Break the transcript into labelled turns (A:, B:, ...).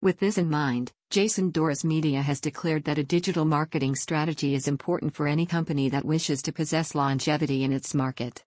A: With this in mind, Jason Doris Media has declared that a digital marketing strategy is important for any company that wishes to possess longevity in its market.